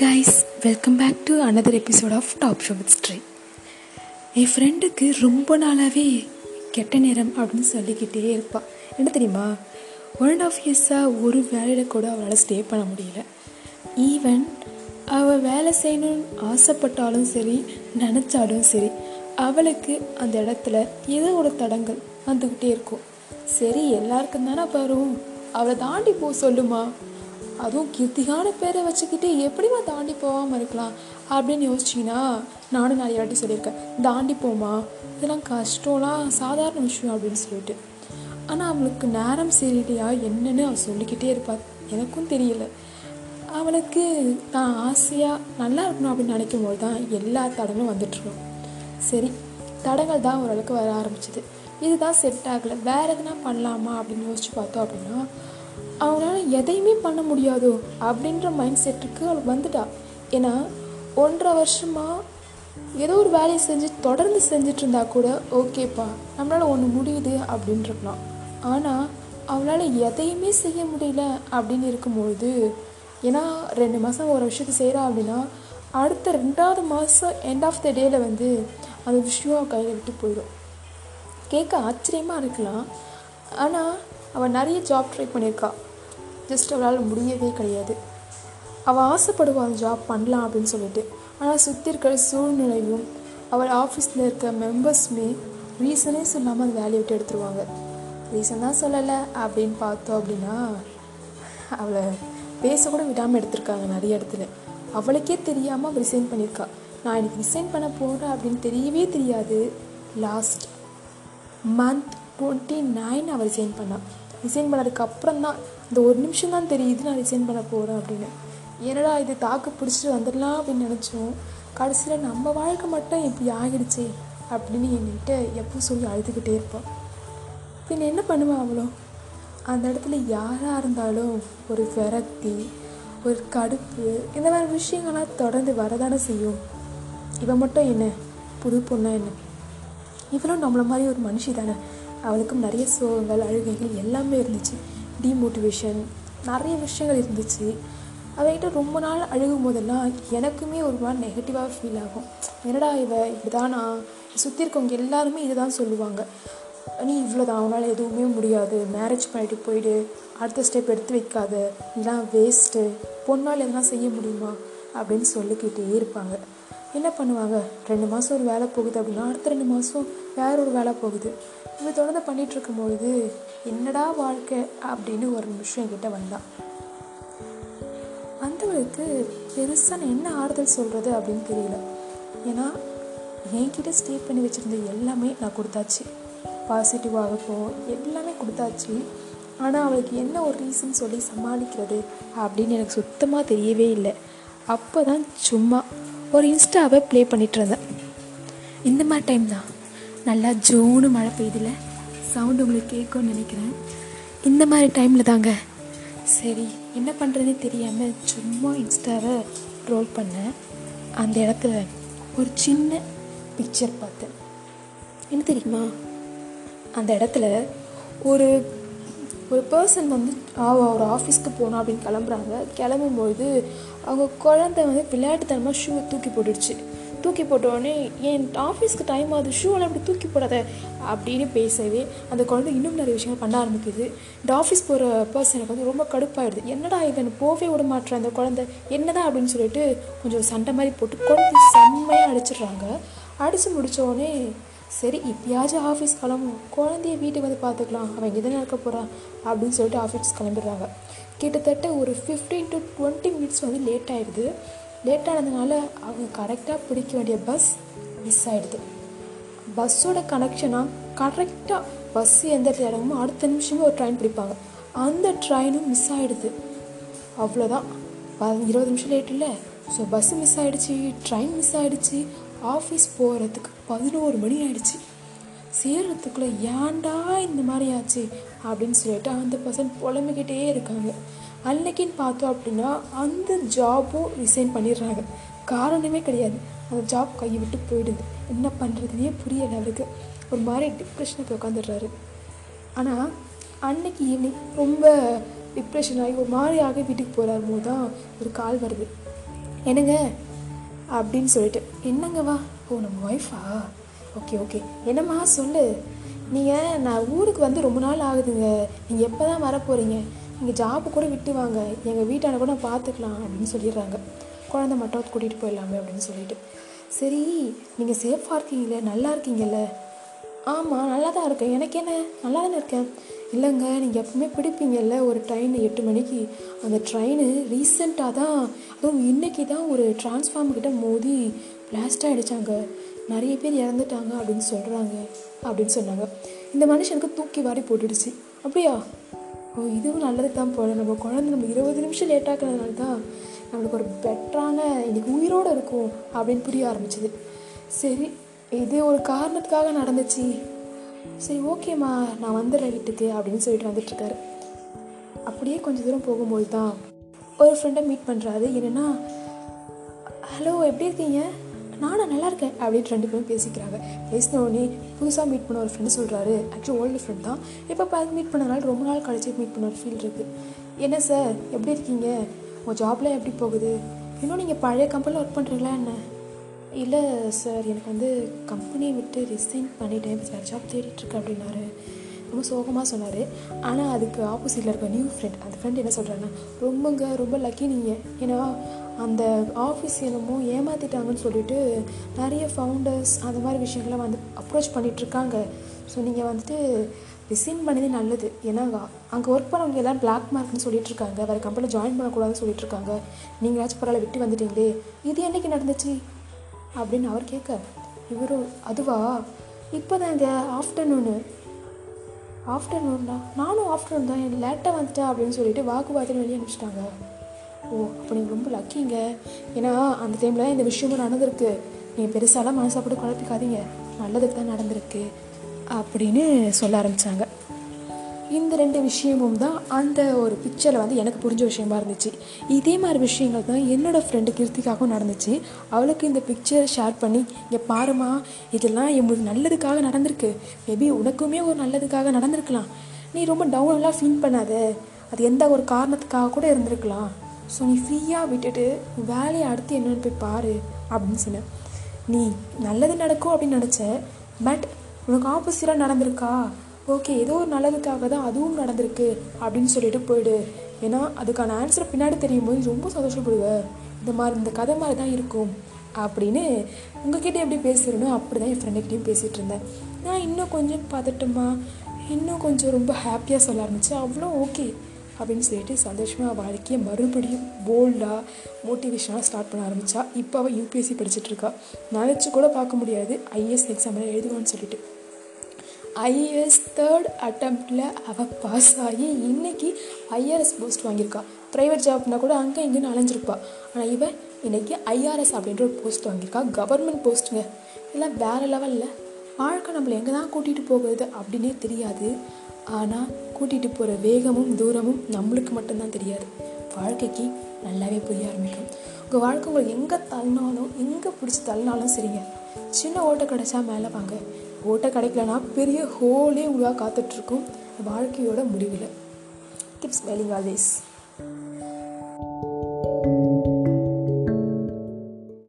Guys welcome back to another episode of top show with ஸ்ட்ரீ என் ஃப்ரெண்டுக்கு ரொம்ப நாளாகவே கெட்ட நேரம் அப்படின்னு சொல்லிக்கிட்டே இருப்பாள் என்ன தெரியுமா? ஒன் அண்ட் ஆஃப் இயர்ஸாக ஒரு வேலையில் கூட அவளால் ஸ்டே பண்ண முடியல. ஈவன் அவள் வேலை செய்யணும்னு ஆசைப்பட்டாலும் சரி நினச்சாலும் சரி அவளுக்கு அந்த இடத்துல ஏதோ ஒரு தடங்கள் வந்துக்கிட்டே இருக்கும். சரி எல்லாருக்கும் தானே வரும் அவளை தாண்டி போ சொல்லுமா? அதுவும் கீர்த்திகான பேரை வச்சுக்கிட்டு எப்படிமா தாண்டி போகாமல் இருக்கலாம்? அப்படின்னு யோசிச்சிங்கன்னா நானும் நிறைய வாட்டி சொல்லியிருக்கேன். தாண்டி போமா இதெல்லாம் கஷ்டம்லாம் சாதாரண விஷயம் அப்படின்னு சொல்லிட்டு. ஆனால் அவளுக்கு நேரம் சரியில்லையா என்னன்னு அவள் சொல்லிக்கிட்டே இருப்பாள் எனக்கும் தெரியல. அவளுக்கு நான் ஆசையாக நல்லா இருக்கணும் அப்படின்னு நினைக்கும் போது தான் எல்லா தடங்களும் வந்துட்டுருக்கோம் சரி தடங்கள் தான் ஓரளவுக்கு வர ஆரம்பிச்சிது. இதுதான் செட் ஆகலை. வேறு எதுனா பண்ணலாமா அப்படின்னு யோசிச்சு பார்த்தோம் அப்படின்னா அவனால் எதையுமே பண்ண முடியாதோ அப்படின்ற மைண்ட் செட்டுக்கு அவள் வந்துட்டா. ஏன்னா ஒன்றரை வருஷமாக ஏதோ ஒரு வேலையை செஞ்சு தொடர்ந்து செஞ்சுட்டு இருந்தா கூட ஓகேப்பா நம்மளால் ஒன்று முடியுது அப்படின்னு ஆனால் அவளால் எதையுமே செய்ய முடியல அப்படின்னு இருக்கும்பொழுது ஏன்னா ரெண்டு மாதம் ஒரு விஷயத்தை செய்கிறா அப்படின்னா அடுத்த ரெண்டாவது மாதம் எண்ட் ஆஃப் த டேயில் வந்து அந்த விஷயம் கையில் விட்டு போயிடும். கேட்க ஆச்சரியமாக இருக்கலாம். ஆனால் அவள் நிறைய ஜாப் ட்ரை பண்ணியிருக்கா. ஜஸ்ட் அவளால் முடியவே கிடையாது. அவள் ஆசைப்படுவா அந்த ஜாப் பண்ணலாம் அப்படின்னு சொல்லிட்டு. ஆனால் சுற்றி இருக்கிற சூழ்நிலையும் அவள் ஆஃபீஸில் இருக்க மெம்பர்ஸுமே ரீசனே சொல்லாமல் அந்த வேலையை விட்டு எடுத்துருவாங்க. ரீசன் தான் சொல்லலை அப்படின்னு பார்த்தோம் அப்படின்னா அவளை பேசக்கூட விடாமல் எடுத்திருக்காங்க நிறைய இடத்துல. அவளுக்கே தெரியாமல் அவள் ரிசைன் பண்ணியிருக்கா. நான் எனக்கு ரிசைன் பண்ண போகிறேன் அப்படின்னு தெரியவே தெரியாது. லாஸ்ட் மந்த் டுவெண்ட்டி நைன் அவள் ரிசைன் பண்ணாள் ரிசைன் பண்ணதுக்கு அப்புறம் தான் இந்த ஒரு நிமிஷம் தான் தெரியுது நான் ரிசைன் பண்ண போகிறேன் அப்படின்னு. என்னடா இது தாக்கு பிடிச்சிட்டு வந்துடலாம் அப்படின்னு நினச்சோம். கடைசியில் நம்ம வாழ்க்கை மட்டும் இப்படி ஆகிடுச்சே அப்படின்னு என்கிட்ட எப்போ சொல்லி அழுதுகிட்டே இருப்பாள் பின் என்ன பண்ணுவேன் அவ்வளோ அந்த இடத்துல யாராக இருந்தாலும் ஒரு விரக்தி ஒரு கடுப்பு இந்த மாதிரி விஷயங்கள்லாம் தொடர்ந்து வரதானே செய்யும். இவன் மட்டும் என்ன? புது பொண்ணா என்ன? இவளும் நம்மள மாதிரி ஒரு மனுஷி தானே. அவளுக்கும் நிறைய சோகங்கள் அழுகைகள் எல்லாமே இருந்துச்சு. டிமோட்டிவேஷன் நிறைய விஷயங்கள் இருந்துச்சு. அவகிட்ட ரொம்ப நாள் அழுகும் போதெல்லாம் எனக்குமே ஒரு மாதிரி நெகட்டிவாக ஃபீல் ஆகும். என்னடா இவ? இப்படி சுற்றி இருக்கவங்க எல்லாருமே இதை தான் சொல்லுவாங்க. நீ இவ்வளோ தான் அவனால் எதுவுமே முடியாது. மேரேஜ் பண்ணிட்டு போயிடு. அடுத்த ஸ்டெப் எடுத்து வைக்காத. இதெல்லாம் வேஸ்ட்டு பொண்ணால் எதனா செய்ய முடியுமா? அப்படின்னு சொல்லிக்கிட்டே இருப்பாங்க. என்ன பண்ணுவாங்க? ரெண்டு மாதம் ஒரு வேலை போகுது அப்படின்னா அடுத்த ரெண்டு மாதம் வேற ஒரு வேலை போகுது. இது தொடர்ந்து பண்ணிகிட்ருக்கும் பொழுது என்னடா வாழ்க்கை? அப்படின்னு ஒரு நிமிஷம் என்கிட்ட வந்தான் வந்தவளுக்கு பெருசாக நான் என்ன ஆறுதல் சொல்கிறது அப்படின்னு தெரியல. ஏன்னா என்கிட்ட ஸ்டே பண்ணி வச்சுருந்த எல்லாமே நான் கொடுத்தாச்சு. பாசிட்டிவாகட்டும் எல்லாமே கொடுத்தாச்சு. ஆனால் அவளுக்கு என்ன ஒரு ரீசன் சொல்லி சமாளிக்கிறது அப்படின்னு எனக்கு சுத்தமாக தெரியவே இல்லை. அப்போ தான் சும்மா ஒரு இன்ஸ்டாவை ப்ளே பண்ணிட்டு இருந்தேன். இந்த மாதிரி டைம் தான். நல்லா ஜோனு மழை பெய்யுதுல. சவுண்டு உங்களுக்கு கேட்கும்னு நினைக்கிறேன். இந்த மாதிரி டைமில் தாங்க. சரி என்ன பண்ணுறதுனே தெரியாமல் சும்மா இன்ஸ்டாவை ட்ரோல் பண்ணேன். அந்த இடத்துல ஒரு சின்ன பிக்சர் பார்த்தேன். என்ன தெரியுமா? அந்த இடத்துல ஒரு ஒரு பர்சன் வந்து ஒரு ஆஃபீஸ்க்கு போகணும் அப்படின்னு கிளம்புறாங்க. கிளம்பும்போது அவங்க குழந்தை வந்து விளையாட்டுத்தனமாக ஷூவை தூக்கி போட்டுடுச்சு. தூக்கி போட்டோடனே என் ஆஃபீஸ்க்கு டைம் ஆகுது ஷூவெல்லாம் அப்படி தூக்கி போடாத அப்படின்னு பேசவே அந்த குழந்தை இன்னும் நிறைய விஷயங்கள் பண்ண ஆரம்பிக்குது. இந்த ஆஃபீஸ் போகிற பர்சனுக்கு வந்து ரொம்ப கடுப்பாயிடுது. என்னடா இவன் போவே விட மாட்டேன் அந்த குழந்தை? என்னதான்? அப்படின்னு சொல்லிட்டு கொஞ்சம் சண்டை மாதிரி போட்டு குழந்தை செம்மையாக அடிச்சிடுறாங்க. அடித்து முடித்தோடனே சரி இப்பயாச்சும் ஆஃபீஸ் கிளம்பும் குழந்தைய வீட்டுக்கு வந்து பார்த்துக்கலாம். அவன் இங்கே தானே இருக்க போகிறான் அப்படின்னு சொல்லிட்டு ஆஃபீஸ் கிளம்பிடுறாங்க. கிட்டத்தட்ட ஒரு ஃபிஃப்டீன் டு டுவெண்ட்டி மினிட்ஸ் வந்து லேட் ஆகிடுது லேட் ஆனதுனால அவங்க கரெக்டாக பிடிக்க வேண்டிய பஸ் மிஸ் ஆகிடுது பஸ்ஸோட கனெக்ஷனாக கரெக்டாக பஸ் எந்த இடத்துல இறங்குமோ அடுத்த நிமிஷமே ஒரு ட்ரெயின் பிடிப்பாங்க. அந்த ட்ரெயினும் மிஸ் ஆகிடுது அவ்வளோதான் இருபது நிமிஷம் லேட் இல்லை. ஸோ பஸ்ஸு மிஸ் ஆகிடுச்சு ட்ரெயின் மிஸ் ஆகிடுச்சு ஆஃபீஸ் போகிறதுக்கு பதினோரு மணி ஆயிடுச்சு. சேர்றதுக்குள்ளே ஏன்டா இந்த மாதிரி ஆச்சு? அப்படின்னு சொல்லிட்டு அந்த பர்சன் புலம்பிக்கிட்டே இருக்காங்க. அன்னைக்குன்னு பார்த்தோம் அப்படின்னா அந்த ஜாப்பும் ரிசைன் பண்ணிடுறாங்க. காரணமே கிடையாது. அந்த ஜாப் கையை விட்டு போயிடுது. என்ன பண்ணுறதுனே புரியல அவருக்கு ஒரு மாதிரி டிப்ரெஷனுக்கு உட்காந்துடுறாரு ஆனால் அன்னைக்கு ஈவினிங் ரொம்ப டிப்ரெஷன் ஆகி ஒரு மாதிரி ஆகி வீட்டுக்கு போகிறாரு போது தான் ஒரு கால் வருது. என்னங்க? அப்படின்னு சொல்லிட்டு என்னங்க வா? ஓ நம்ம ஒய்ஃபா ஓகே ஓகே என்னம்மா? சொல்லு. நீங்கள் நான் ஊருக்கு வந்து ரொம்ப நாள் ஆகுதுங்க. நீங்கள் எப்போ தான் வர போகிறீங்க நீங்கள் ஜாப்பு கூட விட்டு வாங்க. எங்கள் வீட்டான கூட பார்த்துக்கலாம் அப்படின்னு சொல்லிடுறாங்க. குழந்த மட்டும் கூட்டிகிட்டு போயிடலாமே அப்படின்னு சொல்லிட்டு. சரி நீங்கள் சேஃபாக இருக்கீங்களே? நல்லா இருக்கீங்கல்ல? ஆமாம் நல்லா தான் இருக்கேன். எனக்கு என்ன? நல்லா தானே இருக்கேன். இல்லைங்க நீங்கள் எப்பவுமே பிடிப்பீங்கல்ல ஒரு ட்ரெயின் எட்டு மணிக்கு. அந்த ட்ரெயின் ரீசெண்டாக தான் அதுவும் இன்றைக்கி தான் ஒரு டிரான்ஸ்ஃபார்ம் கிட்ட மோதி பிளாஸ்ட் ஆகிடுச்சாங்க நிறைய பேர் இறந்துட்டாங்க அப்படின்னு சொல்கிறாங்க அப்படின்னு சொன்னாங்க. இந்த மனுஷனுக்கு தூக்கி வாரி போட்டுடுச்சு. அப்படியா? ஓ இதுவும் நல்லது தான் போல. நம்ம குழந்தை நம்ம இருபது நிமிஷம் லேட் ஆக்குறதுனால தான் நம்மளுக்கு ஒரு பெட்டரான இன்றைக்கி உயிரோடு இருக்கும் அப்படின்னு புரிய ஆரம்பிச்சது. சரி இது ஒரு காரணத்துக்காக நடந்துச்சு. சரி ஓகேம்மா நான் வந்துடுறேன் வீட்டுக்கு அப்படின்னு சொல்லிட்டு வந்துட்டுருக்காரு அப்படியே கொஞ்சம் தூரம் போகும்போது தான் ஒரு ஃப்ரெண்டை மீட் பண்ணுறாரு என்னென்னா ஹலோ எப்படி இருக்கீங்க? நானும் நல்லா இருக்கேன் அப்படின்ட்டு ரெண்டு பேரும் பேசிக்கிறாங்க. பேசின உடனே புதுசாக மீட் பண்ண ஒரு ஃப்ரெண்டு சொல்கிறாரு ஆக்சுவலி ஓல்டு ஃப்ரெண்ட் தான். இப்போ பார்த்து மீட் பண்ணனால ரொம்ப நாள் கழிச்சு மீட் பண்ண ஒரு ஃபீல் இருக்குது என்ன சார் எப்படி இருக்கீங்க? உங்கள் ஜாப்லாம் எப்படி போகுது? இன்னும் நீங்கள் பழைய கம்பெனியில் ஒர்க் பண்ணுறீங்களா என்ன? இல்லை சார் எனக்கு வந்து கம்பெனியை விட்டு ரிசைன் பண்ணிட்டேன். இப்போ வேறு ஜாப் தேடிட்டுருக்கேன் அப்படின்னாரு. ரொம்ப சோகமாக சொன்னார். ஆனால் அதுக்கு ஆப்போசிட்டில் இருக்க நியூ ஃப்ரெண்ட் அந்த ஃப்ரெண்ட் என்ன சொல்கிறாங்கன்னா ரொம்பங்க ரொம்ப லக்கி நீங்கள் ஏன்னா அந்த ஆஃபீஸ் என்னமோ ஏமாற்றிட்டாங்கன்னு சொல்லிட்டு நிறைய ஃபவுண்டர்ஸ் அந்த மாதிரி விஷயங்கள்லாம் வந்து அப்ரோச் பண்ணிகிட்ருக்காங்க ஸோ நீங்கள் வந்துட்டு ரிசைன் பண்ணதே நல்லது. ஏன்னா அங்கே ஒர்க் பண்ணவங்க எல்லாம் பிளாக் மார்க்னு சொல்லிட்டு இருக்காங்க. வேறு கம்பெனியில் ஜாயின் பண்ணக்கூடாதுன்னு சொல்லிட்டு இருக்காங்க. நீங்களாச்சும் பரவாயில்ல விட்டு வந்துட்டீங்களே. இது என்னைக்கு நடந்துச்சு? அப்படின்னு அவர் கேட்க இவரும் அதுவா? இப்போ தாங்க ஆஃப்டர்நூனு. ஆஃப்டர்நூன்னா நானும் ஆஃப்டர்நூன் தான். லேட்டாக வந்துட்டேன் அப்படின்னு சொல்லிட்டு வாக்குவாதத்தில் வெளியே அனுப்பிச்சிட்டாங்க. ஓ அப்போ நீங்கள் ரொம்ப லக்கிங்க. ஏன்னா அந்த டைமில் இந்த விஷயமும் நடந்திருக்கு. நீங்கள் பெருசாலாம் மனசை குழப்பிக்காதீங்க. நல்லதுக்கு தான் நடந்திருக்கு அப்படின்னு சொல்ல ஆரம்பித்தாங்க இந்த ரெண்டு விஷயமும் தான் அந்த ஒரு பிக்சரில் வந்து எனக்கு புரிஞ்ச விஷயமா இருந்துச்சு. இதே மாதிரி விஷயங்கள் தான் என்னோடய ஃப்ரெண்டு கீர்த்திக்காகவும் நடந்துச்சு. அவளுக்கு இந்த பிக்சரை ஷேர் பண்ணி இங்கே பாருமா இதெல்லாம் எங்களுக்கு நல்லதுக்காக நடந்திருக்கு. மேபி உனக்குமே ஒரு நல்லதுக்காக நடந்திருக்கலாம். நீ ரொம்ப டவுனெல்லாம் ஃபீல் பண்ணாத. அது எந்த ஒரு காரணத்துக்காக கூட இருந்திருக்கலாம். ஸோ நீ ஃப்ரீயாக விட்டுட்டு வேலையை அடுத்து என்னென்னு போய் பாரு அப்படின்னு சொன்னேன். நீ நல்லது நடக்கும் அப்படின்னு நினச்சேன் பட் உனக்கு ஆப்போசிட்டாக நடந்திருக்கா? ஓகே ஏதோ ஒரு நல்லதுக்காக தான் அதுவும் நடந்திருக்கு அப்படின்னு சொல்லிட்டு போயிடு. ஏன்னா அதுக்கான ஆன்சர் பின்னாடி தெரியும் போது ரொம்ப சந்தோஷப்படுவேன் இந்த மாதிரி இந்த கதை மாதிரி தான் இருக்கும் அப்படின்னு உங்ககிட்ட எப்படி பேசுகிறேனோ அப்படி தான் என் ஃப்ரெண்டுக்கிட்டையும் பேசிகிட்டு இருந்தேன். நான் இன்னும் கொஞ்சம் பதட்டமா இன்னும் கொஞ்சம் ரொம்ப ஹாப்பியாக சொல்ல ஆரம்பித்தேன் அவ்வளோ ஓகே அப்படின்னு சொல்லிட்டு சந்தோஷமாக வாழ்க்கையை மறுபடியும் போல்டாக மோட்டிவேஷனாக ஸ்டார்ட் பண்ண ஆரம்பித்தா இப்போ அவள் யூபிஎஸ்சி படிச்சுட்டு இருக்கா. நினச்சி கூட பார்க்க முடியாது. ஐஎஸ் எக்ஸாம்லாம் எழுதுவான்னு சொல்லிட்டு. ஐஏஎஸ் தேர்ட் அட்டம்ப்டில் அவள் பாஸ் ஆகி இன்னைக்கு ஐஆர்எஸ் போஸ்ட் வாங்கியிருக்கா. ப்ரைவேட் ஜாப்னா கூட அங்கே இங்கேன்னு அலைஞ்சிருப்பா. ஆனால் இவன் இன்றைக்கி ஐஆர்எஸ் அப்படின்ற ஒரு போஸ்ட் வாங்கியிருக்கா. கவர்மெண்ட் போஸ்ட்டுங்க இதெல்லாம் வேறு லெவலில் வாழ்க்கை நம்மளை எங்கே தான் கூட்டிகிட்டு போகுது அப்படின்னே தெரியாது. ஆனால் கூட்டிகிட்டு போகிற வேகமும் தூரமும் நம்மளுக்கு மட்டும்தான் தெரியாது. வாழ்க்கைக்கு நல்லாவே புரிய ஆரம்பிக்கும். உங்கள் வாழ்க்கை உங்களுக்கு எங்கே தள்ளினாலும் எங்கே பிடிச்சி தள்ளினாலும் சரிங்க. சின்ன ஓட்டை கிடைச்சா மேலே வாங்க. ஓட்டை கிடைக்கலனா பெரிய ஹோலே உருவாக காத்துட்ருக்கும் வாழ்க்கையோட முடிவில். Keep smelling always